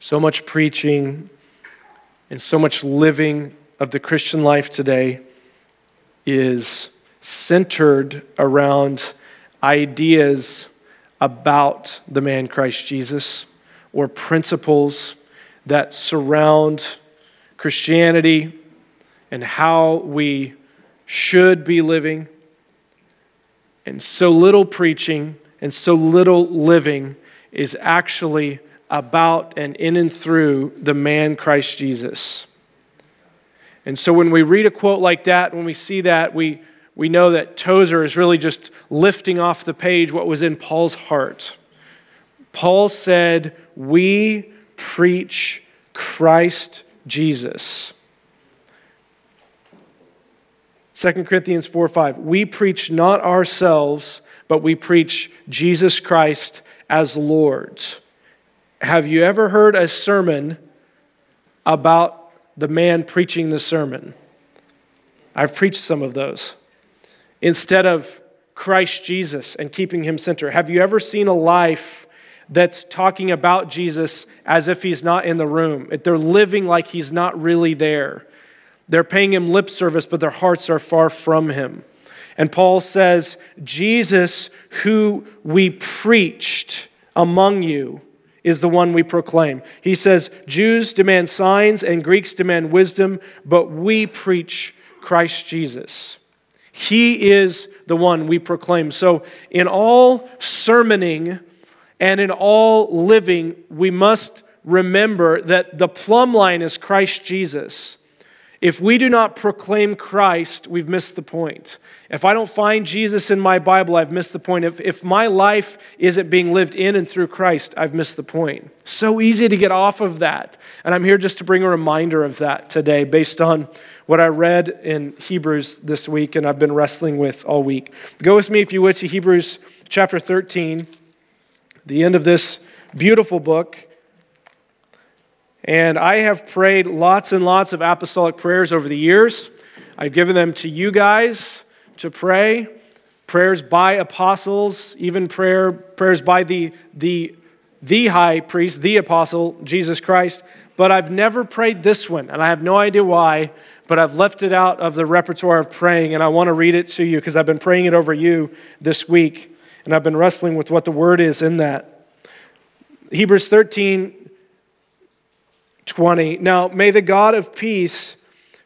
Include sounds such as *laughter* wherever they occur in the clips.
So much preaching and so much living of the Christian life today is centered around ideas about the man Christ Jesus or principles that surround Christianity and how we should be living. And so little preaching and so little living is actually about and in and through the man Christ Jesus. And so when we read a quote like that, when we see that, we, we know that Tozer is really just lifting off the page what was in Paul's heart. Paul said, We preach Christ Jesus. 2 Corinthians 4 5. We preach not ourselves, but we preach Jesus Christ as Lord. Have you ever heard a sermon about the man preaching the sermon? I've preached some of those. Instead of Christ Jesus and keeping him center. Have you ever seen a life that's talking about Jesus as if he's not in the room? They're living like he's not really there. They're paying him lip service, but their hearts are far from him. And Paul says, Jesus, who we preached among you, is the one we proclaim. He says, Jews demand signs and Greeks demand wisdom, but we preach Christ Jesus. He is the one we proclaim. So, in all sermoning and in all living, we must remember that the plumb line is Christ Jesus. If we do not proclaim Christ, we've missed the point. If I don't find Jesus in my Bible, I've missed the point. If, if my life isn't being lived in and through Christ, I've missed the point. So easy to get off of that. And I'm here just to bring a reminder of that today based on what I read in Hebrews this week and I've been wrestling with all week. Go with me, if you would, to Hebrews chapter 13, the end of this beautiful book. And I have prayed lots and lots of apostolic prayers over the years. I've given them to you guys to pray. Prayers by apostles, even prayer, prayers by the, the, the high priest, the apostle, Jesus Christ. But I've never prayed this one, and I have no idea why, but I've left it out of the repertoire of praying, and I want to read it to you because I've been praying it over you this week, and I've been wrestling with what the word is in that. Hebrews 13, 20. Now, may the God of peace,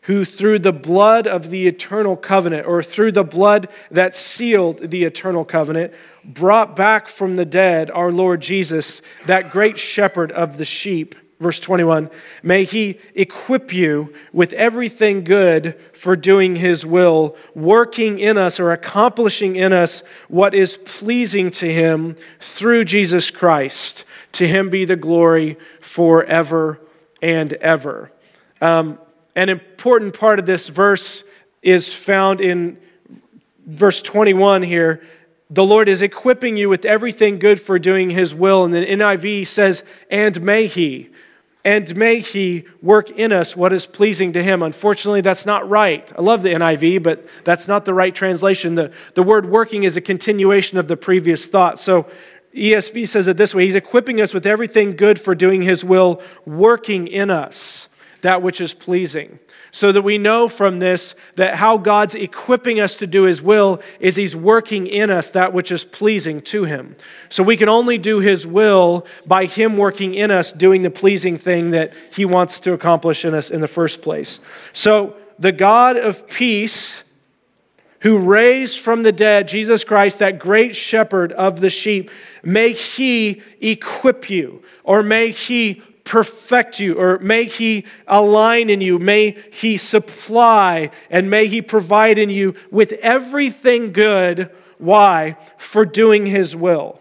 who through the blood of the eternal covenant, or through the blood that sealed the eternal covenant, brought back from the dead our Lord Jesus, that great shepherd of the sheep. Verse 21 May he equip you with everything good for doing his will, working in us or accomplishing in us what is pleasing to him through Jesus Christ. To him be the glory forever and ever. Um, an important part of this verse is found in verse 21 here. The Lord is equipping you with everything good for doing His will. And then NIV says, and may He. And may He work in us what is pleasing to Him. Unfortunately, that's not right. I love the NIV, but that's not the right translation. The, the word working is a continuation of the previous thought. So ESV says it this way He's equipping us with everything good for doing His will, working in us that which is pleasing. So that we know from this that how God's equipping us to do His will is He's working in us that which is pleasing to Him. So we can only do His will by Him working in us, doing the pleasing thing that He wants to accomplish in us in the first place. So the God of peace who raised from the dead Jesus Christ, that great shepherd of the sheep, may he equip you, or may he perfect you, or may he align in you, may he supply, and may he provide in you with everything good. Why? For doing his will.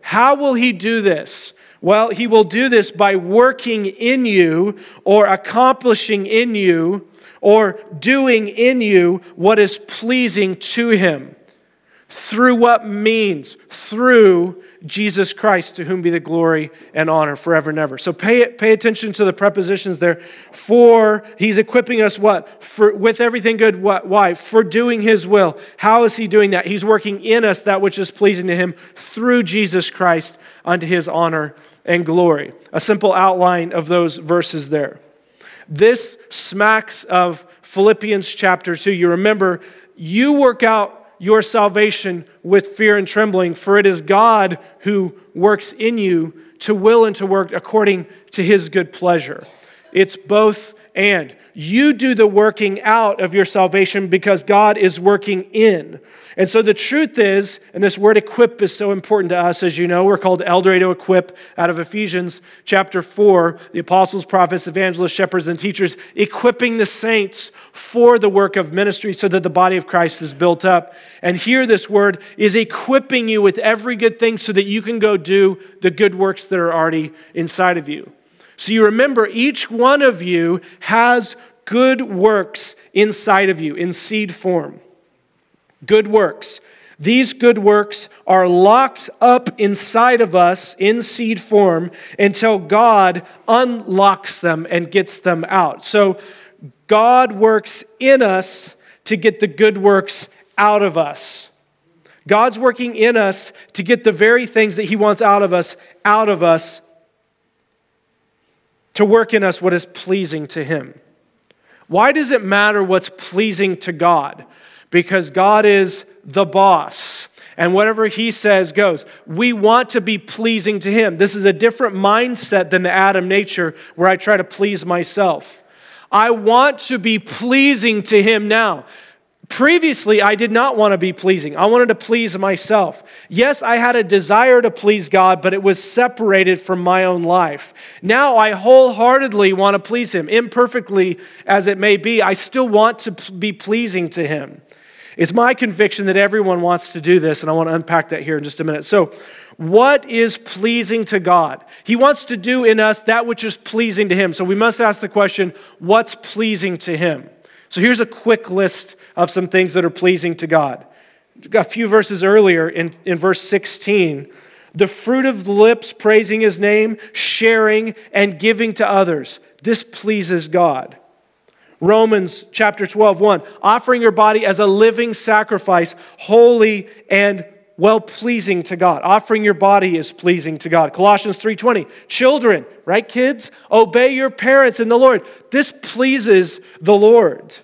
How will he do this? Well, he will do this by working in you or accomplishing in you or doing in you what is pleasing to Him. Through what means? Through Jesus Christ, to whom be the glory and honor forever and ever. So pay, pay attention to the prepositions there. For, he's equipping us what? For, with everything good. What? Why? For doing his will. How is he doing that? He's working in us that which is pleasing to him through Jesus Christ unto his honor and glory. A simple outline of those verses there. This smacks of Philippians chapter 2. You remember, you work out your salvation with fear and trembling, for it is God who works in you to will and to work according to his good pleasure. It's both and. You do the working out of your salvation because God is working in. And so the truth is, and this word equip is so important to us, as you know, we're called El Dorado Equip out of Ephesians chapter 4, the apostles, prophets, evangelists, shepherds, and teachers, equipping the saints for the work of ministry so that the body of Christ is built up. And here, this word is equipping you with every good thing so that you can go do the good works that are already inside of you. So you remember, each one of you has good works inside of you in seed form. Good works. These good works are locked up inside of us in seed form until God unlocks them and gets them out. So God works in us to get the good works out of us. God's working in us to get the very things that He wants out of us out of us to work in us what is pleasing to Him. Why does it matter what's pleasing to God? Because God is the boss. And whatever he says goes. We want to be pleasing to him. This is a different mindset than the Adam nature where I try to please myself. I want to be pleasing to him now. Previously, I did not want to be pleasing. I wanted to please myself. Yes, I had a desire to please God, but it was separated from my own life. Now I wholeheartedly want to please Him. Imperfectly as it may be, I still want to be pleasing to Him. It's my conviction that everyone wants to do this, and I want to unpack that here in just a minute. So, what is pleasing to God? He wants to do in us that which is pleasing to Him. So, we must ask the question what's pleasing to Him? So, here's a quick list of some things that are pleasing to God. A few verses earlier in, in verse 16, the fruit of the lips praising his name, sharing, and giving to others. This pleases God. Romans chapter 12, 1, offering your body as a living sacrifice, holy and well pleasing to God. Offering your body is pleasing to God. Colossians 3:20. Children, right kids, obey your parents in the Lord. This pleases the Lord.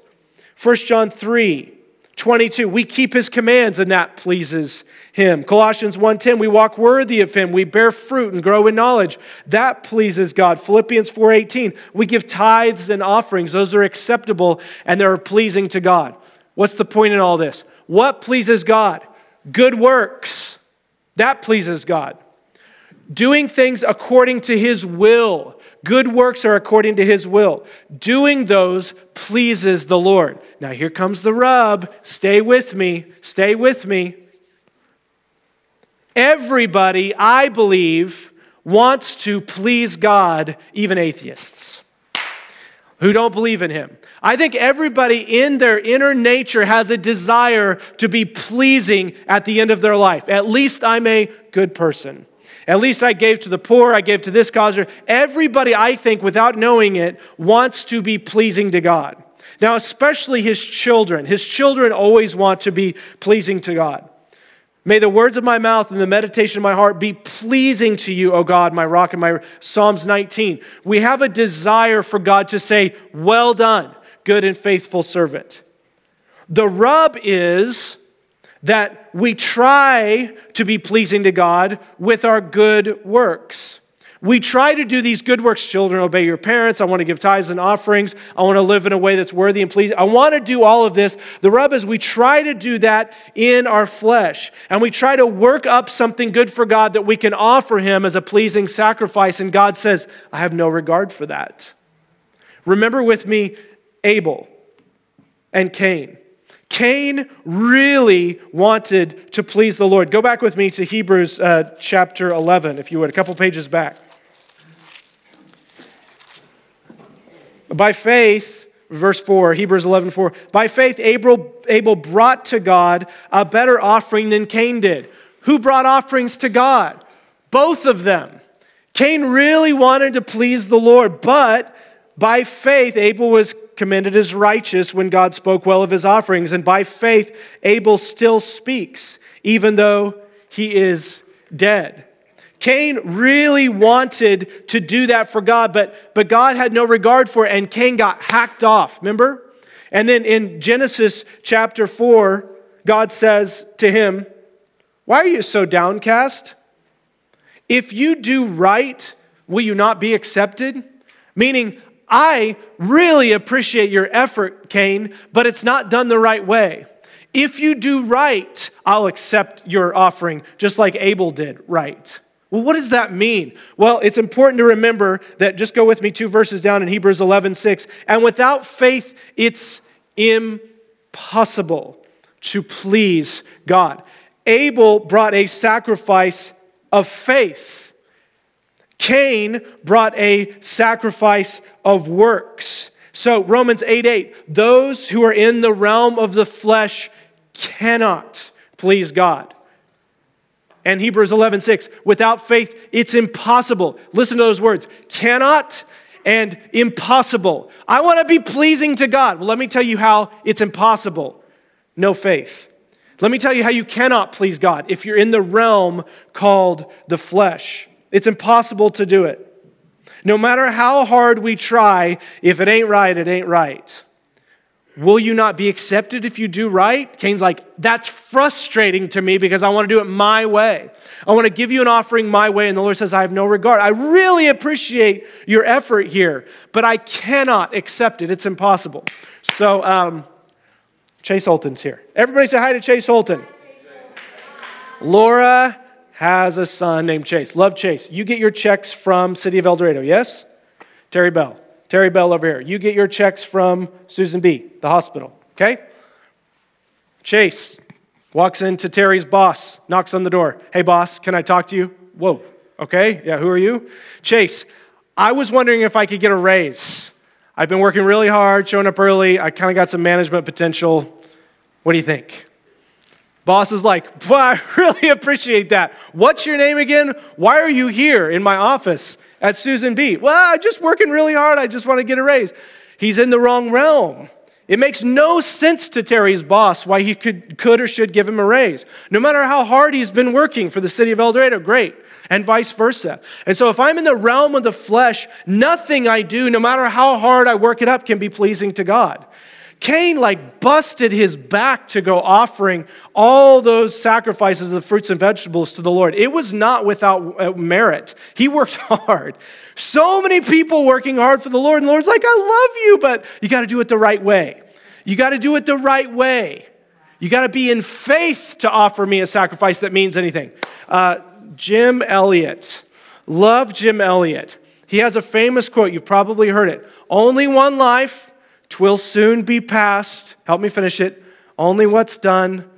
1 John 3 22, we keep his commands and that pleases him. Colossians 1:10, we walk worthy of him, we bear fruit and grow in knowledge. That pleases God. Philippians 4:18, we give tithes and offerings. Those are acceptable and they're pleasing to God. What's the point in all this? What pleases God? Good works. That pleases God. Doing things according to his will Good works are according to his will. Doing those pleases the Lord. Now, here comes the rub. Stay with me. Stay with me. Everybody, I believe, wants to please God, even atheists who don't believe in him. I think everybody in their inner nature has a desire to be pleasing at the end of their life. At least I'm a good person. At least I gave to the poor, I gave to this cause. Everybody, I think, without knowing it, wants to be pleasing to God. Now, especially his children. His children always want to be pleasing to God. May the words of my mouth and the meditation of my heart be pleasing to you, O God, my rock and my Psalms 19. We have a desire for God to say, Well done, good and faithful servant. The rub is that we try to be pleasing to God with our good works. We try to do these good works. Children, obey your parents. I want to give tithes and offerings. I want to live in a way that's worthy and pleasing. I want to do all of this. The rub is we try to do that in our flesh. And we try to work up something good for God that we can offer Him as a pleasing sacrifice. And God says, I have no regard for that. Remember with me Abel and Cain. Cain really wanted to please the Lord. Go back with me to Hebrews uh, chapter 11, if you would, a couple pages back. By faith, verse 4, Hebrews 11, 4, by faith, Abel, Abel brought to God a better offering than Cain did. Who brought offerings to God? Both of them. Cain really wanted to please the Lord, but by faith, Abel was commended as righteous when God spoke well of his offerings. And by faith, Abel still speaks, even though he is dead. Cain really wanted to do that for God, but, but God had no regard for it, and Cain got hacked off. Remember? And then in Genesis chapter 4, God says to him, Why are you so downcast? If you do right, will you not be accepted? Meaning, I really appreciate your effort, Cain, but it's not done the right way. If you do right, I'll accept your offering, just like Abel did right. Well, what does that mean? Well, it's important to remember that just go with me two verses down in Hebrews 11 6. And without faith, it's impossible to please God. Abel brought a sacrifice of faith. Cain brought a sacrifice of works. So, Romans 8 8, those who are in the realm of the flesh cannot please God. And Hebrews 11 6, without faith, it's impossible. Listen to those words cannot and impossible. I want to be pleasing to God. Well, let me tell you how it's impossible no faith. Let me tell you how you cannot please God if you're in the realm called the flesh. It's impossible to do it. No matter how hard we try, if it ain't right, it ain't right. Will you not be accepted if you do right? Cain's like, That's frustrating to me because I want to do it my way. I want to give you an offering my way. And the Lord says, I have no regard. I really appreciate your effort here, but I cannot accept it. It's impossible. So, um, Chase Holton's here. Everybody say hi to Chase Holton. Laura has a son named Chase. Love Chase. You get your checks from City of El Dorado, yes? Terry Bell. Terry Bell over here. You get your checks from Susan B., the hospital, okay? Chase walks into Terry's boss, knocks on the door. Hey, boss, can I talk to you? Whoa, okay, yeah, who are you? Chase, I was wondering if I could get a raise. I've been working really hard, showing up early. I kind of got some management potential. What do you think? Boss is like, I *laughs* really appreciate that. What's your name again? Why are you here in my office at Susan B? Well, I'm just working really hard. I just want to get a raise. He's in the wrong realm. It makes no sense to Terry's boss why he could, could or should give him a raise. No matter how hard he's been working for the city of El Dorado, great, and vice versa. And so if I'm in the realm of the flesh, nothing I do, no matter how hard I work it up, can be pleasing to God. Cain like busted his back to go offering all those sacrifices of the fruits and vegetables to the Lord. It was not without uh, merit. He worked *laughs* hard. So many people working hard for the Lord, and the Lord's like, I love you, but you got to do it the right way. You got to do it the right way. You got to be in faith to offer me a sacrifice that means anything. Uh, Jim Elliot. Love Jim Elliot. He has a famous quote. You've probably heard it. Only one life Twill soon be past. Help me finish it. Only what's done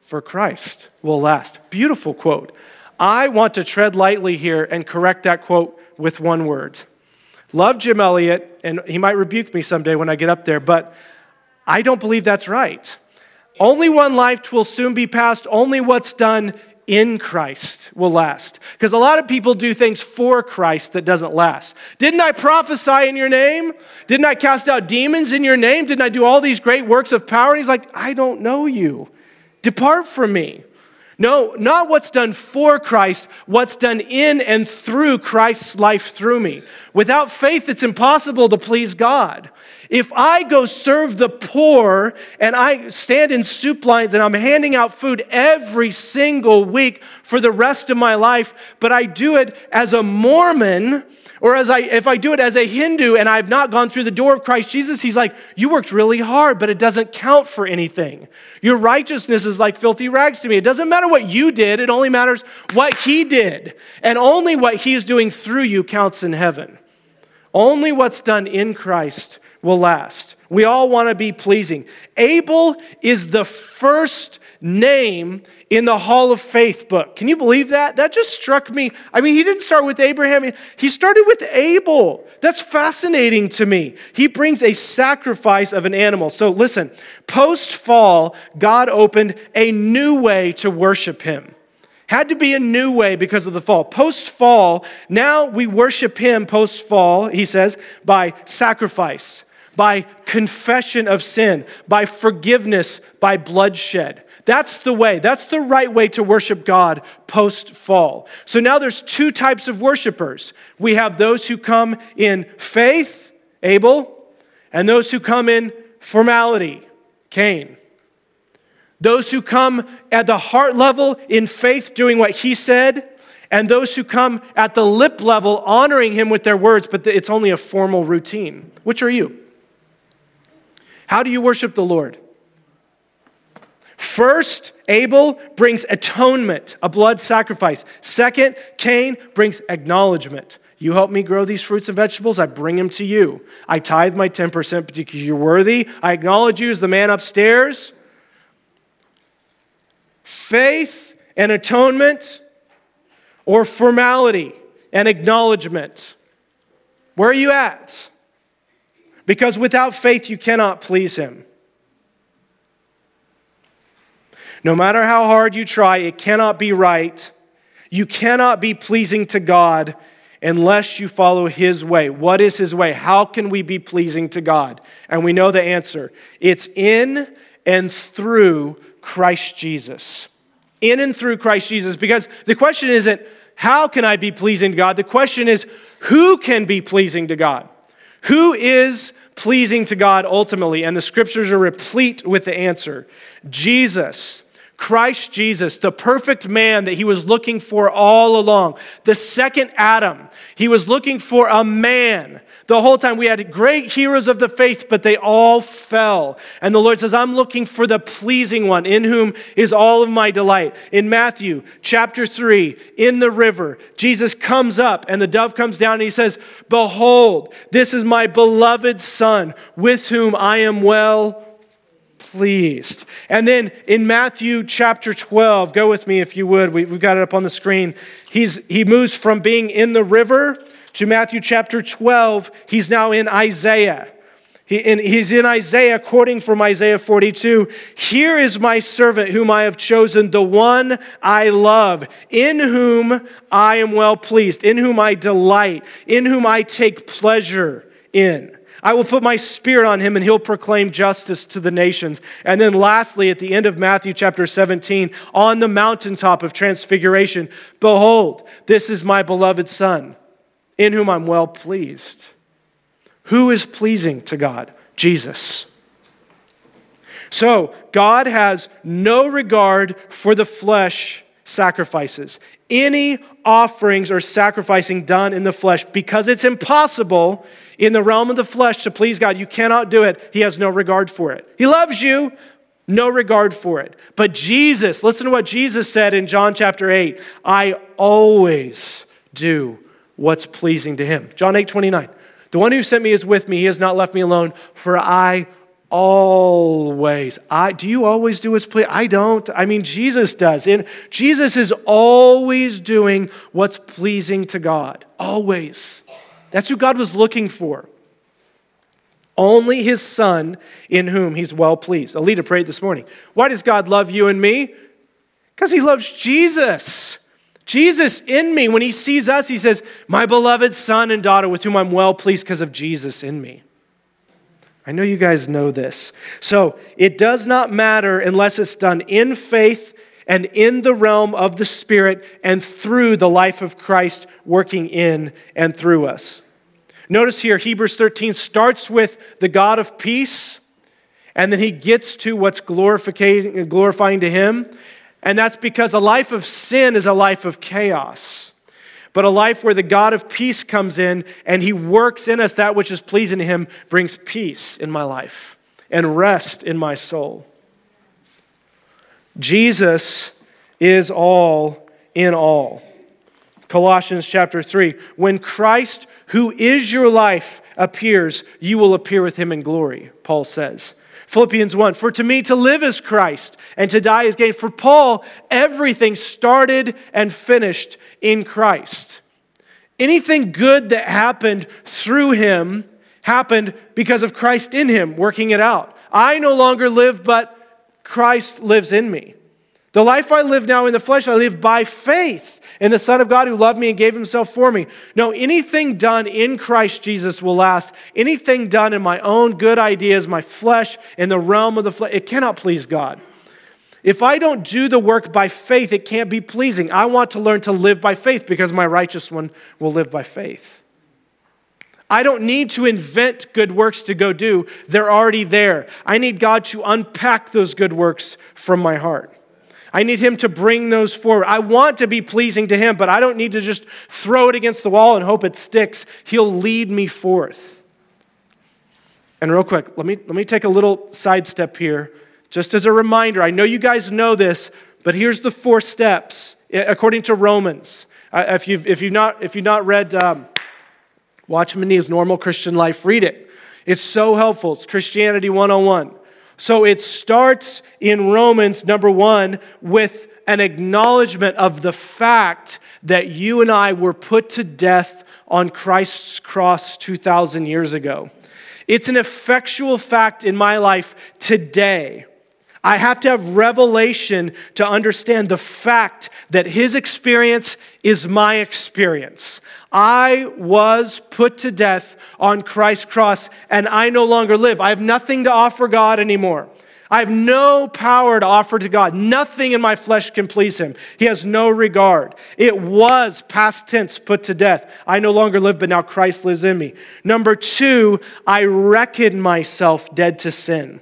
for Christ will last. Beautiful quote. I want to tread lightly here and correct that quote with one word. Love Jim Elliot, and he might rebuke me someday when I get up there, but I don't believe that's right. Only one life will soon be past. Only what's done in Christ will last. Because a lot of people do things for Christ that doesn't last. Didn't I prophesy in your name? Didn't I cast out demons in your name? Didn't I do all these great works of power? And he's like, I don't know you. Depart from me. No, not what's done for Christ, what's done in and through Christ's life through me. Without faith, it's impossible to please God. If I go serve the poor and I stand in soup lines and I'm handing out food every single week for the rest of my life, but I do it as a Mormon, or as I, if I do it as a Hindu and I've not gone through the door of Christ Jesus, he's like, You worked really hard, but it doesn't count for anything. Your righteousness is like filthy rags to me. It doesn't matter what you did, it only matters what he did. And only what he's doing through you counts in heaven. Only what's done in Christ will last. We all want to be pleasing. Abel is the first name in the Hall of Faith book. Can you believe that? That just struck me. I mean, he didn't start with Abraham, he started with Abel. That's fascinating to me. He brings a sacrifice of an animal. So listen, post fall, God opened a new way to worship him. Had to be a new way because of the fall. Post fall, now we worship him post fall, he says, by sacrifice by confession of sin, by forgiveness, by bloodshed. That's the way. That's the right way to worship God post fall. So now there's two types of worshipers. We have those who come in faith, Abel, and those who come in formality, Cain. Those who come at the heart level in faith, doing what he said, and those who come at the lip level, honoring him with their words, but it's only a formal routine. Which are you? How do you worship the Lord? First, Abel brings atonement, a blood sacrifice. Second, Cain brings acknowledgement. You help me grow these fruits and vegetables, I bring them to you. I tithe my 10% because you're worthy. I acknowledge you as the man upstairs. Faith and atonement or formality and acknowledgement. Where are you at? Because without faith, you cannot please Him. No matter how hard you try, it cannot be right. You cannot be pleasing to God unless you follow His way. What is His way? How can we be pleasing to God? And we know the answer it's in and through Christ Jesus. In and through Christ Jesus. Because the question isn't, how can I be pleasing to God? The question is, who can be pleasing to God? Who is pleasing to God ultimately? And the scriptures are replete with the answer Jesus. Christ Jesus, the perfect man that he was looking for all along, the second Adam. He was looking for a man. The whole time we had great heroes of the faith, but they all fell. And the Lord says, I'm looking for the pleasing one, in whom is all of my delight. In Matthew chapter 3, in the river, Jesus comes up and the dove comes down and he says, Behold, this is my beloved Son, with whom I am well pleased. And then in Matthew chapter 12, go with me if you would, we, have got it up on the screen. He's, he moves from being in the river to Matthew chapter 12. He's now in Isaiah. He, in, he's in Isaiah, quoting from Isaiah 42 Here is my servant whom I have chosen, the one I love, in whom I am well pleased, in whom I delight, in whom I take pleasure in. I will put my spirit on him and he'll proclaim justice to the nations. And then, lastly, at the end of Matthew chapter 17, on the mountaintop of transfiguration, behold, this is my beloved Son, in whom I'm well pleased. Who is pleasing to God? Jesus. So, God has no regard for the flesh sacrifices. Any offerings or sacrificing done in the flesh, because it's impossible in the realm of the flesh to please God. You cannot do it. He has no regard for it. He loves you, no regard for it. But Jesus, listen to what Jesus said in John chapter 8 I always do what's pleasing to him. John 8 29. The one who sent me is with me. He has not left me alone, for I always. I do you always do what's pleasing? I don't. I mean, Jesus does. And Jesus is always doing what's pleasing to God. Always. That's who God was looking for. Only his son in whom he's well pleased. Alita prayed this morning. Why does God love you and me? Because he loves Jesus. Jesus in me. When he sees us, he says, My beloved son and daughter with whom I'm well pleased because of Jesus in me. I know you guys know this. So it does not matter unless it's done in faith and in the realm of the Spirit and through the life of Christ working in and through us. Notice here, Hebrews 13 starts with the God of peace, and then he gets to what's glorifying, to him. And that's because a life of sin is a life of chaos. But a life where the God of peace comes in and he works in us that which is pleasing to him brings peace in my life and rest in my soul. Jesus is all in all. Colossians chapter 3. When Christ, who is your life, appears, you will appear with him in glory, Paul says. Philippians 1 For to me to live is Christ, and to die is gain. For Paul, everything started and finished in Christ. Anything good that happened through him happened because of Christ in him, working it out. I no longer live, but Christ lives in me. The life I live now in the flesh, I live by faith in the Son of God who loved me and gave himself for me. No, anything done in Christ Jesus will last. Anything done in my own good ideas, my flesh, in the realm of the flesh, it cannot please God. If I don't do the work by faith, it can't be pleasing. I want to learn to live by faith because my righteous one will live by faith. I don't need to invent good works to go do, they're already there. I need God to unpack those good works from my heart. I need Him to bring those forward. I want to be pleasing to Him, but I don't need to just throw it against the wall and hope it sticks. He'll lead me forth. And real quick, let me, let me take a little sidestep here, just as a reminder. I know you guys know this, but here's the four steps according to Romans. Uh, if, you've, if, you've not, if you've not read um, Watchman Nee's Normal Christian Life, read it. It's so helpful. It's Christianity 101. So it starts in Romans, number one, with an acknowledgement of the fact that you and I were put to death on Christ's cross 2,000 years ago. It's an effectual fact in my life today. I have to have revelation to understand the fact that his experience is my experience. I was put to death on Christ's cross, and I no longer live. I have nothing to offer God anymore. I have no power to offer to God. Nothing in my flesh can please him. He has no regard. It was past tense put to death. I no longer live, but now Christ lives in me. Number two, I reckon myself dead to sin.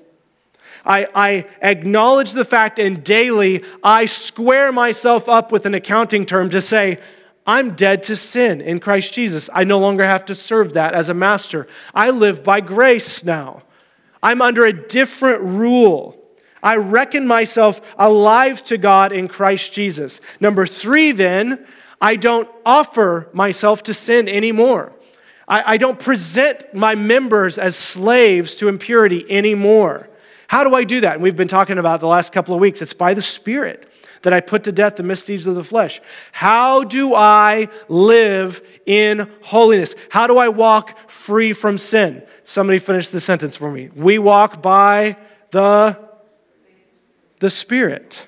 I, I, acknowledge the fact and daily I square myself up with an accounting term to say, I'm dead to sin in Christ Jesus. I no longer have to serve that as a master. I live by grace now. I'm under a different rule. I reckon myself alive to God in Christ Jesus. Number three, then, I don't offer myself to sin anymore. I, I don't present my members as slaves to impurity anymore. How do I do that? And we've been talking about the last couple of weeks. It's by the Spirit that I put to death the misdeeds of the flesh. How do I live in holiness? How do I walk free from sin? Somebody finish the sentence for me. We walk by the the Spirit.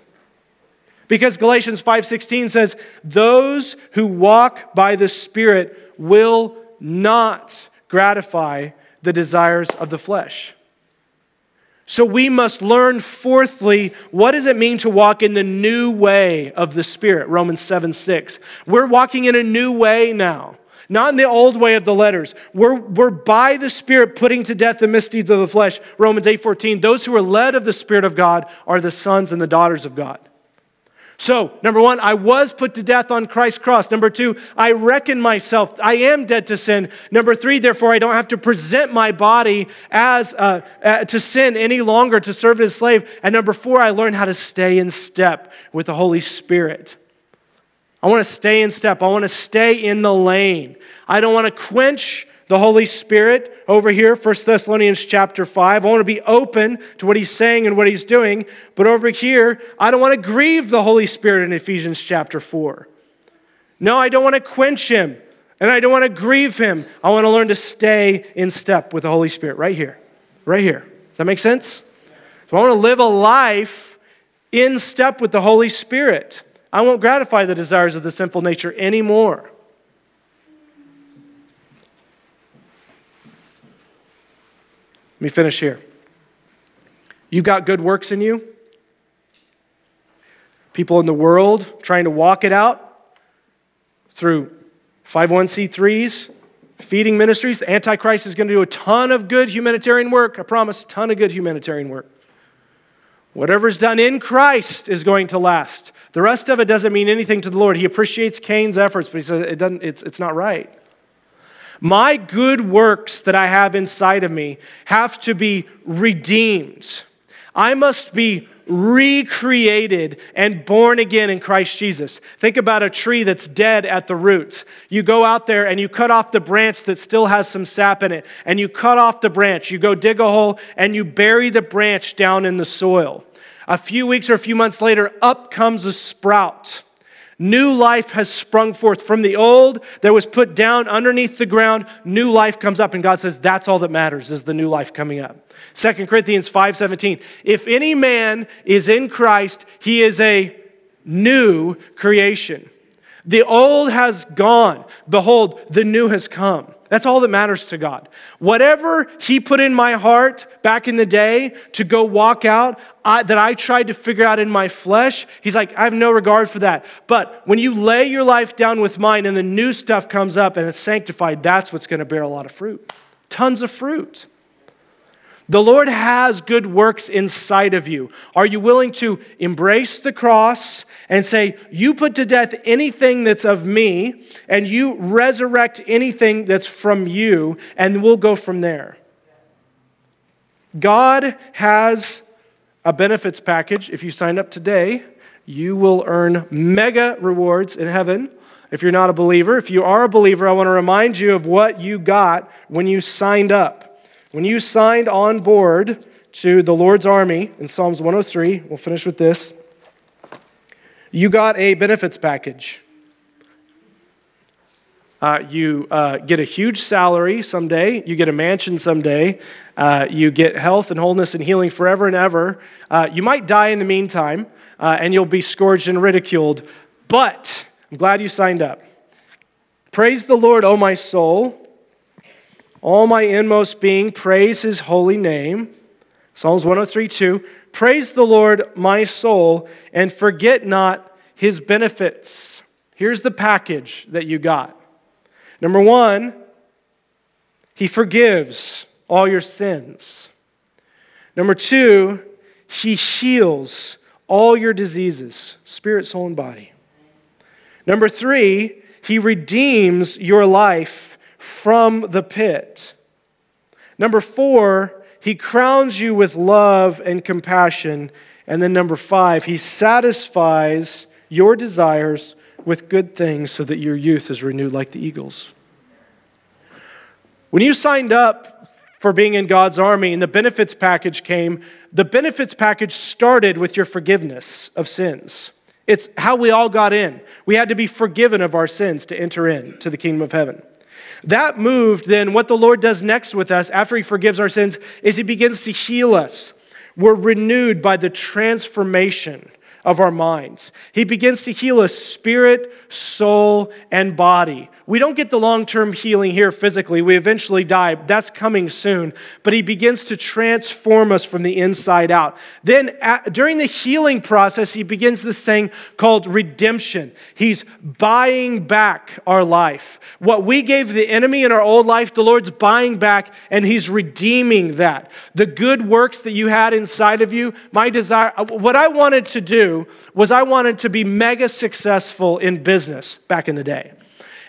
Because Galatians 5:16 says, "Those who walk by the Spirit will not gratify the desires of the flesh." So we must learn, fourthly, what does it mean to walk in the new way of the Spirit? Romans 7 6. We're walking in a new way now, not in the old way of the letters. We're, we're by the Spirit putting to death the misdeeds of the flesh. Romans 8 14. Those who are led of the Spirit of God are the sons and the daughters of God. So, number one, I was put to death on Christ's cross. Number two, I reckon myself, I am dead to sin. Number three, therefore, I don't have to present my body as uh, uh, to sin any longer to serve as a slave. And number four, I learn how to stay in step with the Holy Spirit. I want to stay in step. I want to stay in the lane. I don't want to quench the Holy Spirit over here, 1 Thessalonians chapter 5. I want to be open to what he's saying and what he's doing. But over here, I don't want to grieve the Holy Spirit in Ephesians chapter 4. No, I don't want to quench him and I don't want to grieve him. I want to learn to stay in step with the Holy Spirit right here. Right here. Does that make sense? So I want to live a life in step with the Holy Spirit. I won't gratify the desires of the sinful nature anymore. Let me finish here. You've got good works in you? People in the world trying to walk it out through 501c3s, feeding ministries. The Antichrist is going to do a ton of good humanitarian work. I promise, a ton of good humanitarian work. Whatever's done in Christ is going to last. The rest of it doesn't mean anything to the Lord. He appreciates Cain's efforts, but he says it doesn't, it's, it's not right. My good works that I have inside of me have to be redeemed. I must be recreated and born again in Christ Jesus. Think about a tree that's dead at the roots. You go out there and you cut off the branch that still has some sap in it, and you cut off the branch. You go dig a hole and you bury the branch down in the soil. A few weeks or a few months later, up comes a sprout. New life has sprung forth from the old that was put down underneath the ground. New life comes up, and God says that's all that matters is the new life coming up. 2 Corinthians 5:17. If any man is in Christ, he is a new creation. The old has gone. Behold, the new has come. That's all that matters to God. Whatever He put in my heart back in the day to go walk out, I, that I tried to figure out in my flesh, He's like, I have no regard for that. But when you lay your life down with mine and the new stuff comes up and it's sanctified, that's what's going to bear a lot of fruit. Tons of fruit. The Lord has good works inside of you. Are you willing to embrace the cross and say, You put to death anything that's of me, and you resurrect anything that's from you, and we'll go from there? God has a benefits package. If you sign up today, you will earn mega rewards in heaven. If you're not a believer, if you are a believer, I want to remind you of what you got when you signed up. When you signed on board to the Lord's army in Psalms 103, we'll finish with this, you got a benefits package. Uh, you uh, get a huge salary someday. You get a mansion someday. Uh, you get health and wholeness and healing forever and ever. Uh, you might die in the meantime, uh, and you'll be scourged and ridiculed. But I'm glad you signed up. Praise the Lord, O my soul. All my inmost being, praise his holy name. Psalms 103 2. Praise the Lord, my soul, and forget not his benefits. Here's the package that you got. Number one, he forgives all your sins. Number two, he heals all your diseases, spirit, soul, and body. Number three, he redeems your life from the pit. Number four, he crowns you with love and compassion. And then number five, he satisfies your desires with good things so that your youth is renewed like the eagles. When you signed up for being in God's army and the benefits package came, the benefits package started with your forgiveness of sins. It's how we all got in. We had to be forgiven of our sins to enter into the kingdom of heaven. That moved, then, what the Lord does next with us after He forgives our sins is He begins to heal us. We're renewed by the transformation of our minds. He begins to heal us spirit, soul, and body. We don't get the long term healing here physically. We eventually die. That's coming soon. But He begins to transform us from the inside out. Then, at, during the healing process, He begins this thing called redemption. He's buying back our life. What we gave the enemy in our old life, the Lord's buying back and He's redeeming that. The good works that you had inside of you, my desire, what I wanted to do was I wanted to be mega successful in business back in the day.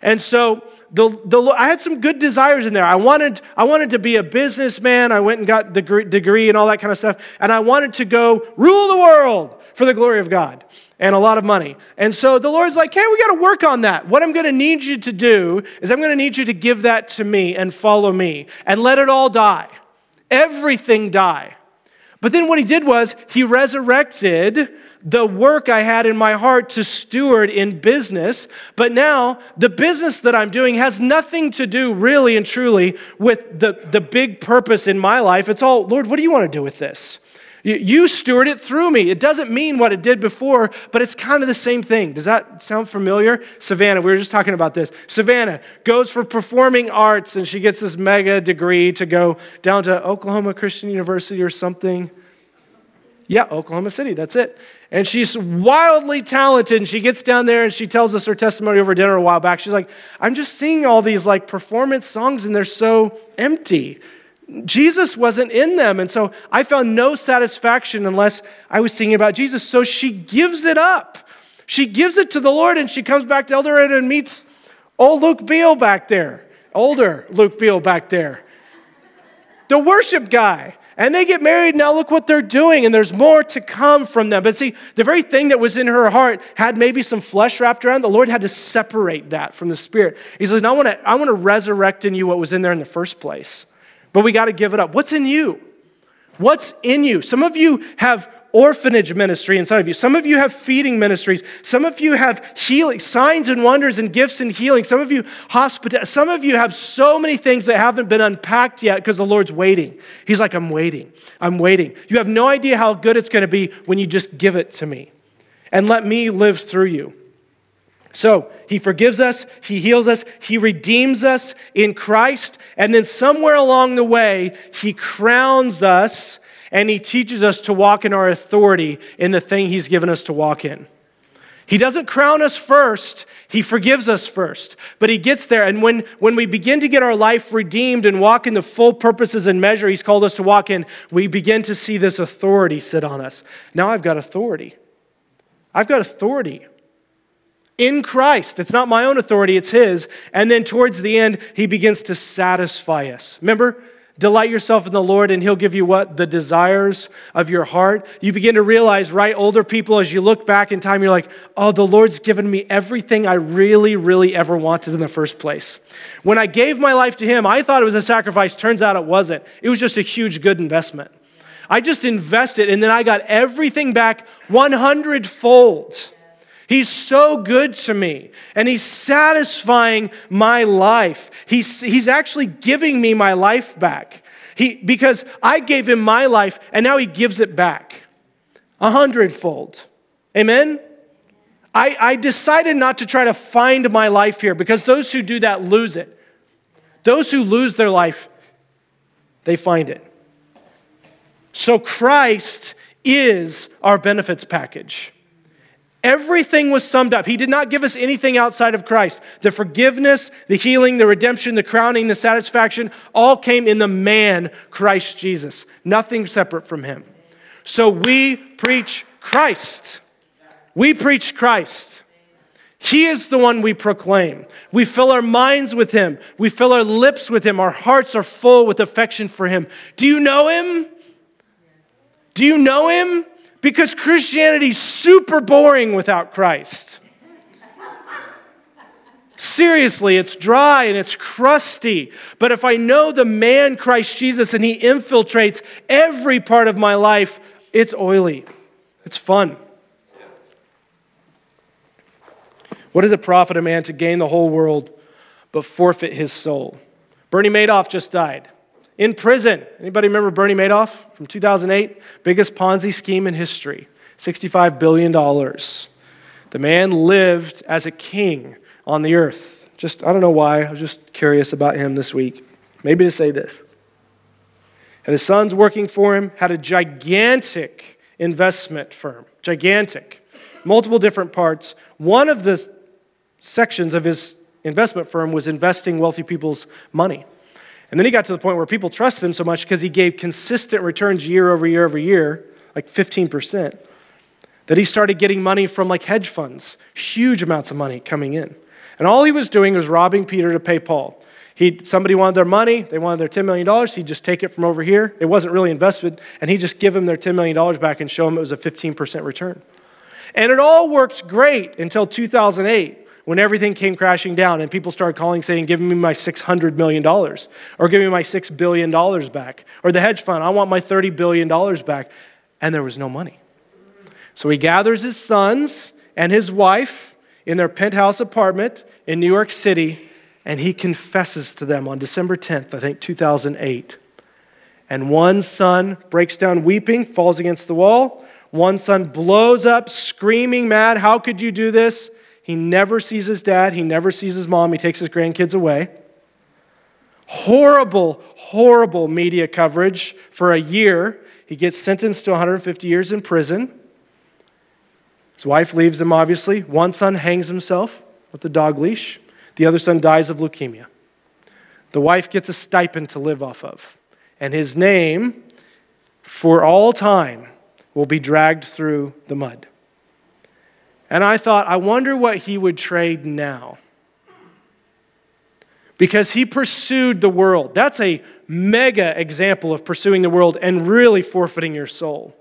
And so the, the, I had some good desires in there. I wanted, I wanted to be a businessman. I went and got the degree, degree and all that kind of stuff. And I wanted to go rule the world for the glory of God and a lot of money. And so the Lord's like, hey, we got to work on that. What I'm going to need you to do is I'm going to need you to give that to me and follow me and let it all die. Everything die. But then what he did was he resurrected the work I had in my heart to steward in business, but now the business that I'm doing has nothing to do really and truly with the, the big purpose in my life. It's all, Lord, what do you want to do with this? You steward it through me. It doesn't mean what it did before, but it's kind of the same thing. Does that sound familiar? Savannah, we were just talking about this. Savannah goes for performing arts and she gets this mega degree to go down to Oklahoma Christian University or something. Yeah, Oklahoma City, that's it. And she's wildly talented. And she gets down there and she tells us her testimony over dinner a while back. She's like, I'm just singing all these like performance songs and they're so empty. Jesus wasn't in them. And so I found no satisfaction unless I was singing about Jesus. So she gives it up. She gives it to the Lord and she comes back to El Dorado and meets old Luke Beal back there, older Luke Beal back there, the worship guy. And they get married. Now look what they're doing. And there's more to come from them. But see, the very thing that was in her heart had maybe some flesh wrapped around. The Lord had to separate that from the spirit. He says, I want to, I want to resurrect in you what was in there in the first place. But we got to give it up. What's in you? What's in you? Some of you have orphanage ministry inside of you. Some of you have feeding ministries. Some of you have healing, signs and wonders and gifts and healing. Some of you hospital. Some of you have so many things that haven't been unpacked yet because the Lord's waiting. He's like, I'm waiting. I'm waiting. You have no idea how good it's going to be when you just give it to me and let me live through you. So he forgives us, he heals us, he redeems us in Christ, and then somewhere along the way, he crowns us and he teaches us to walk in our authority in the thing he's given us to walk in. He doesn't crown us first, he forgives us first. But he gets there, and when, when we begin to get our life redeemed and walk in the full purposes and measure he's called us to walk in, we begin to see this authority sit on us. Now I've got authority. I've got authority in Christ. It's not my own authority, it's His. And then towards the end, He begins to satisfy us. Remember, delight yourself in the Lord, and He'll give you what? The desires of your heart. You begin to realize, right, older people, as you look back in time, you're like, oh, the Lord's given me everything I really, really ever wanted in the first place. When I gave my life to Him, I thought it was a sacrifice. Turns out it wasn't. It was just a huge, good investment. I just invested, and then I got everything back 100 fold. He's so good to me, and He's satisfying my life. He's, he's actually giving me my life back. He, because I gave Him my life, and now He gives it back a hundredfold. Amen? I, I decided not to try to find my life here because those who do that lose it. Those who lose their life, they find it. So Christ is our benefits package. Everything was summed up. He did not give us anything outside of Christ. The forgiveness, the healing, the redemption, the crowning, the satisfaction all came in the man, Christ Jesus. Nothing separate from him. So we preach Christ. We preach Christ. He is the one we proclaim. We fill our minds with him. We fill our lips with him. Our hearts are full with affection for him. Do you know him? Do you know him? Because Christianity's super boring without Christ. Seriously, it's dry and it's crusty. But if I know the man Christ Jesus and he infiltrates every part of my life, it's oily. It's fun. What does it profit a man to gain the whole world but forfeit his soul? Bernie Madoff just died in prison. Anybody remember Bernie Madoff from 2008? Biggest Ponzi scheme in history, $65 billion. The man lived as a king on the earth. Just, I don't know why, I was just curious about him this week. Maybe to say this. And his sons working for him had a gigantic investment firm, gigantic, multiple different parts. One of the sections of his investment firm was investing wealthy people's money. And then he got to the point where people trusted him so much because he gave consistent returns year over year over year, like 15%, that he started getting money from like hedge funds, huge amounts of money coming in. And all he was doing was robbing Peter to pay Paul. He, somebody wanted their money, they wanted their $10 million, he'd just take it from over here. It wasn't really invested, and he'd just give them their $10 million back and show them it was a 15% return. And it all worked great until 2008 when everything came crashing down and people started calling saying, Give me my $600 million, or give me my $6 billion back, or the hedge fund, I want my $30 billion back. And there was no money. So he gathers his sons and his wife in their penthouse apartment in New York City, and he confesses to them on December 10th, I think 2008. And one son breaks down weeping, falls against the wall. One son blows up, screaming, mad, How could you do this? He never sees his dad. He never sees his mom. He takes his grandkids away. Horrible, horrible media coverage for a year. He gets sentenced to 150 years in prison. His wife leaves him, obviously. One son hangs himself with the dog leash, the other son dies of leukemia. The wife gets a stipend to live off of, and his name, for all time, will be dragged through the mud. And I thought, I wonder what he would trade now. Because he pursued the world. That's a mega example of pursuing the world and really forfeiting your soul.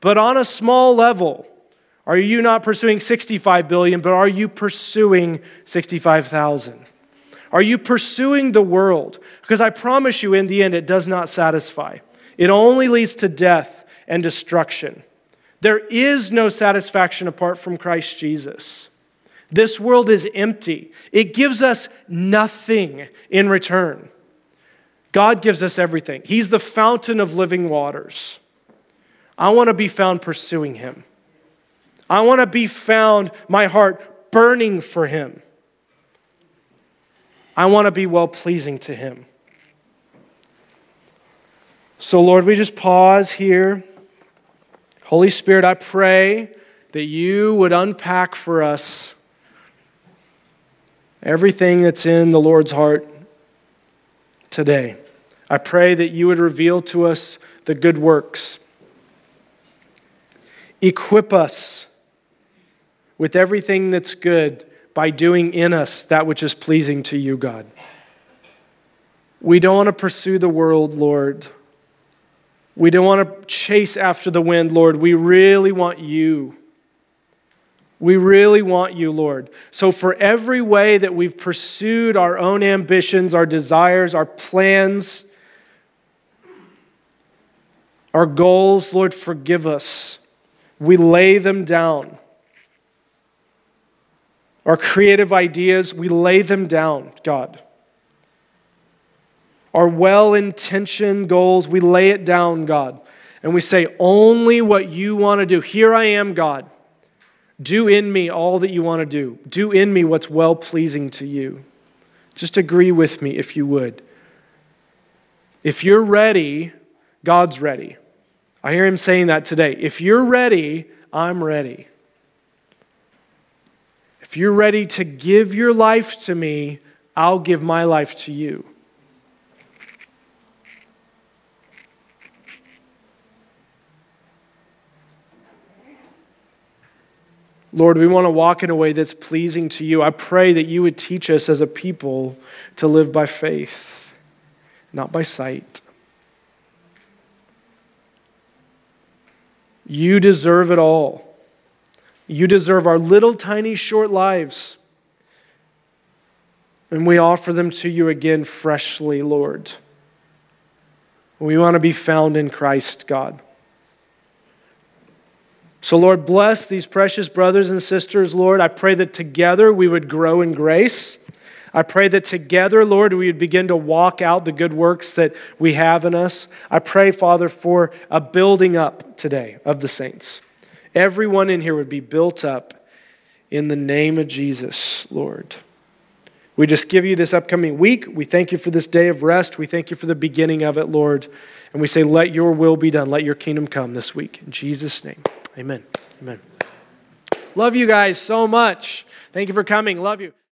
But on a small level, are you not pursuing 65 billion, but are you pursuing 65,000? Are you pursuing the world? Because I promise you, in the end, it does not satisfy. It only leads to death and destruction. There is no satisfaction apart from Christ Jesus. This world is empty, it gives us nothing in return. God gives us everything. He's the fountain of living waters. I want to be found pursuing Him. I want to be found, my heart burning for Him. I want to be well pleasing to Him. So, Lord, we just pause here. Holy Spirit, I pray that you would unpack for us everything that's in the Lord's heart today. I pray that you would reveal to us the good works. Equip us with everything that's good by doing in us that which is pleasing to you, God. We don't want to pursue the world, Lord. We don't want to chase after the wind, Lord. We really want you. We really want you, Lord. So, for every way that we've pursued our own ambitions, our desires, our plans, our goals, Lord, forgive us. We lay them down. Our creative ideas, we lay them down, God. Our well intentioned goals, we lay it down, God. And we say, only what you want to do. Here I am, God. Do in me all that you want to do. Do in me what's well pleasing to you. Just agree with me if you would. If you're ready, God's ready. I hear him saying that today. If you're ready, I'm ready. If you're ready to give your life to me, I'll give my life to you. Lord, we want to walk in a way that's pleasing to you. I pray that you would teach us as a people to live by faith, not by sight. You deserve it all. You deserve our little tiny short lives. And we offer them to you again freshly, Lord. We want to be found in Christ, God. So, Lord, bless these precious brothers and sisters, Lord. I pray that together we would grow in grace. I pray that together, Lord, we would begin to walk out the good works that we have in us. I pray, Father, for a building up today of the saints. Everyone in here would be built up in the name of Jesus, Lord. We just give you this upcoming week. We thank you for this day of rest. We thank you for the beginning of it, Lord. And we say, let your will be done. Let your kingdom come this week. In Jesus' name. Amen. Amen. Love you guys so much. Thank you for coming. Love you.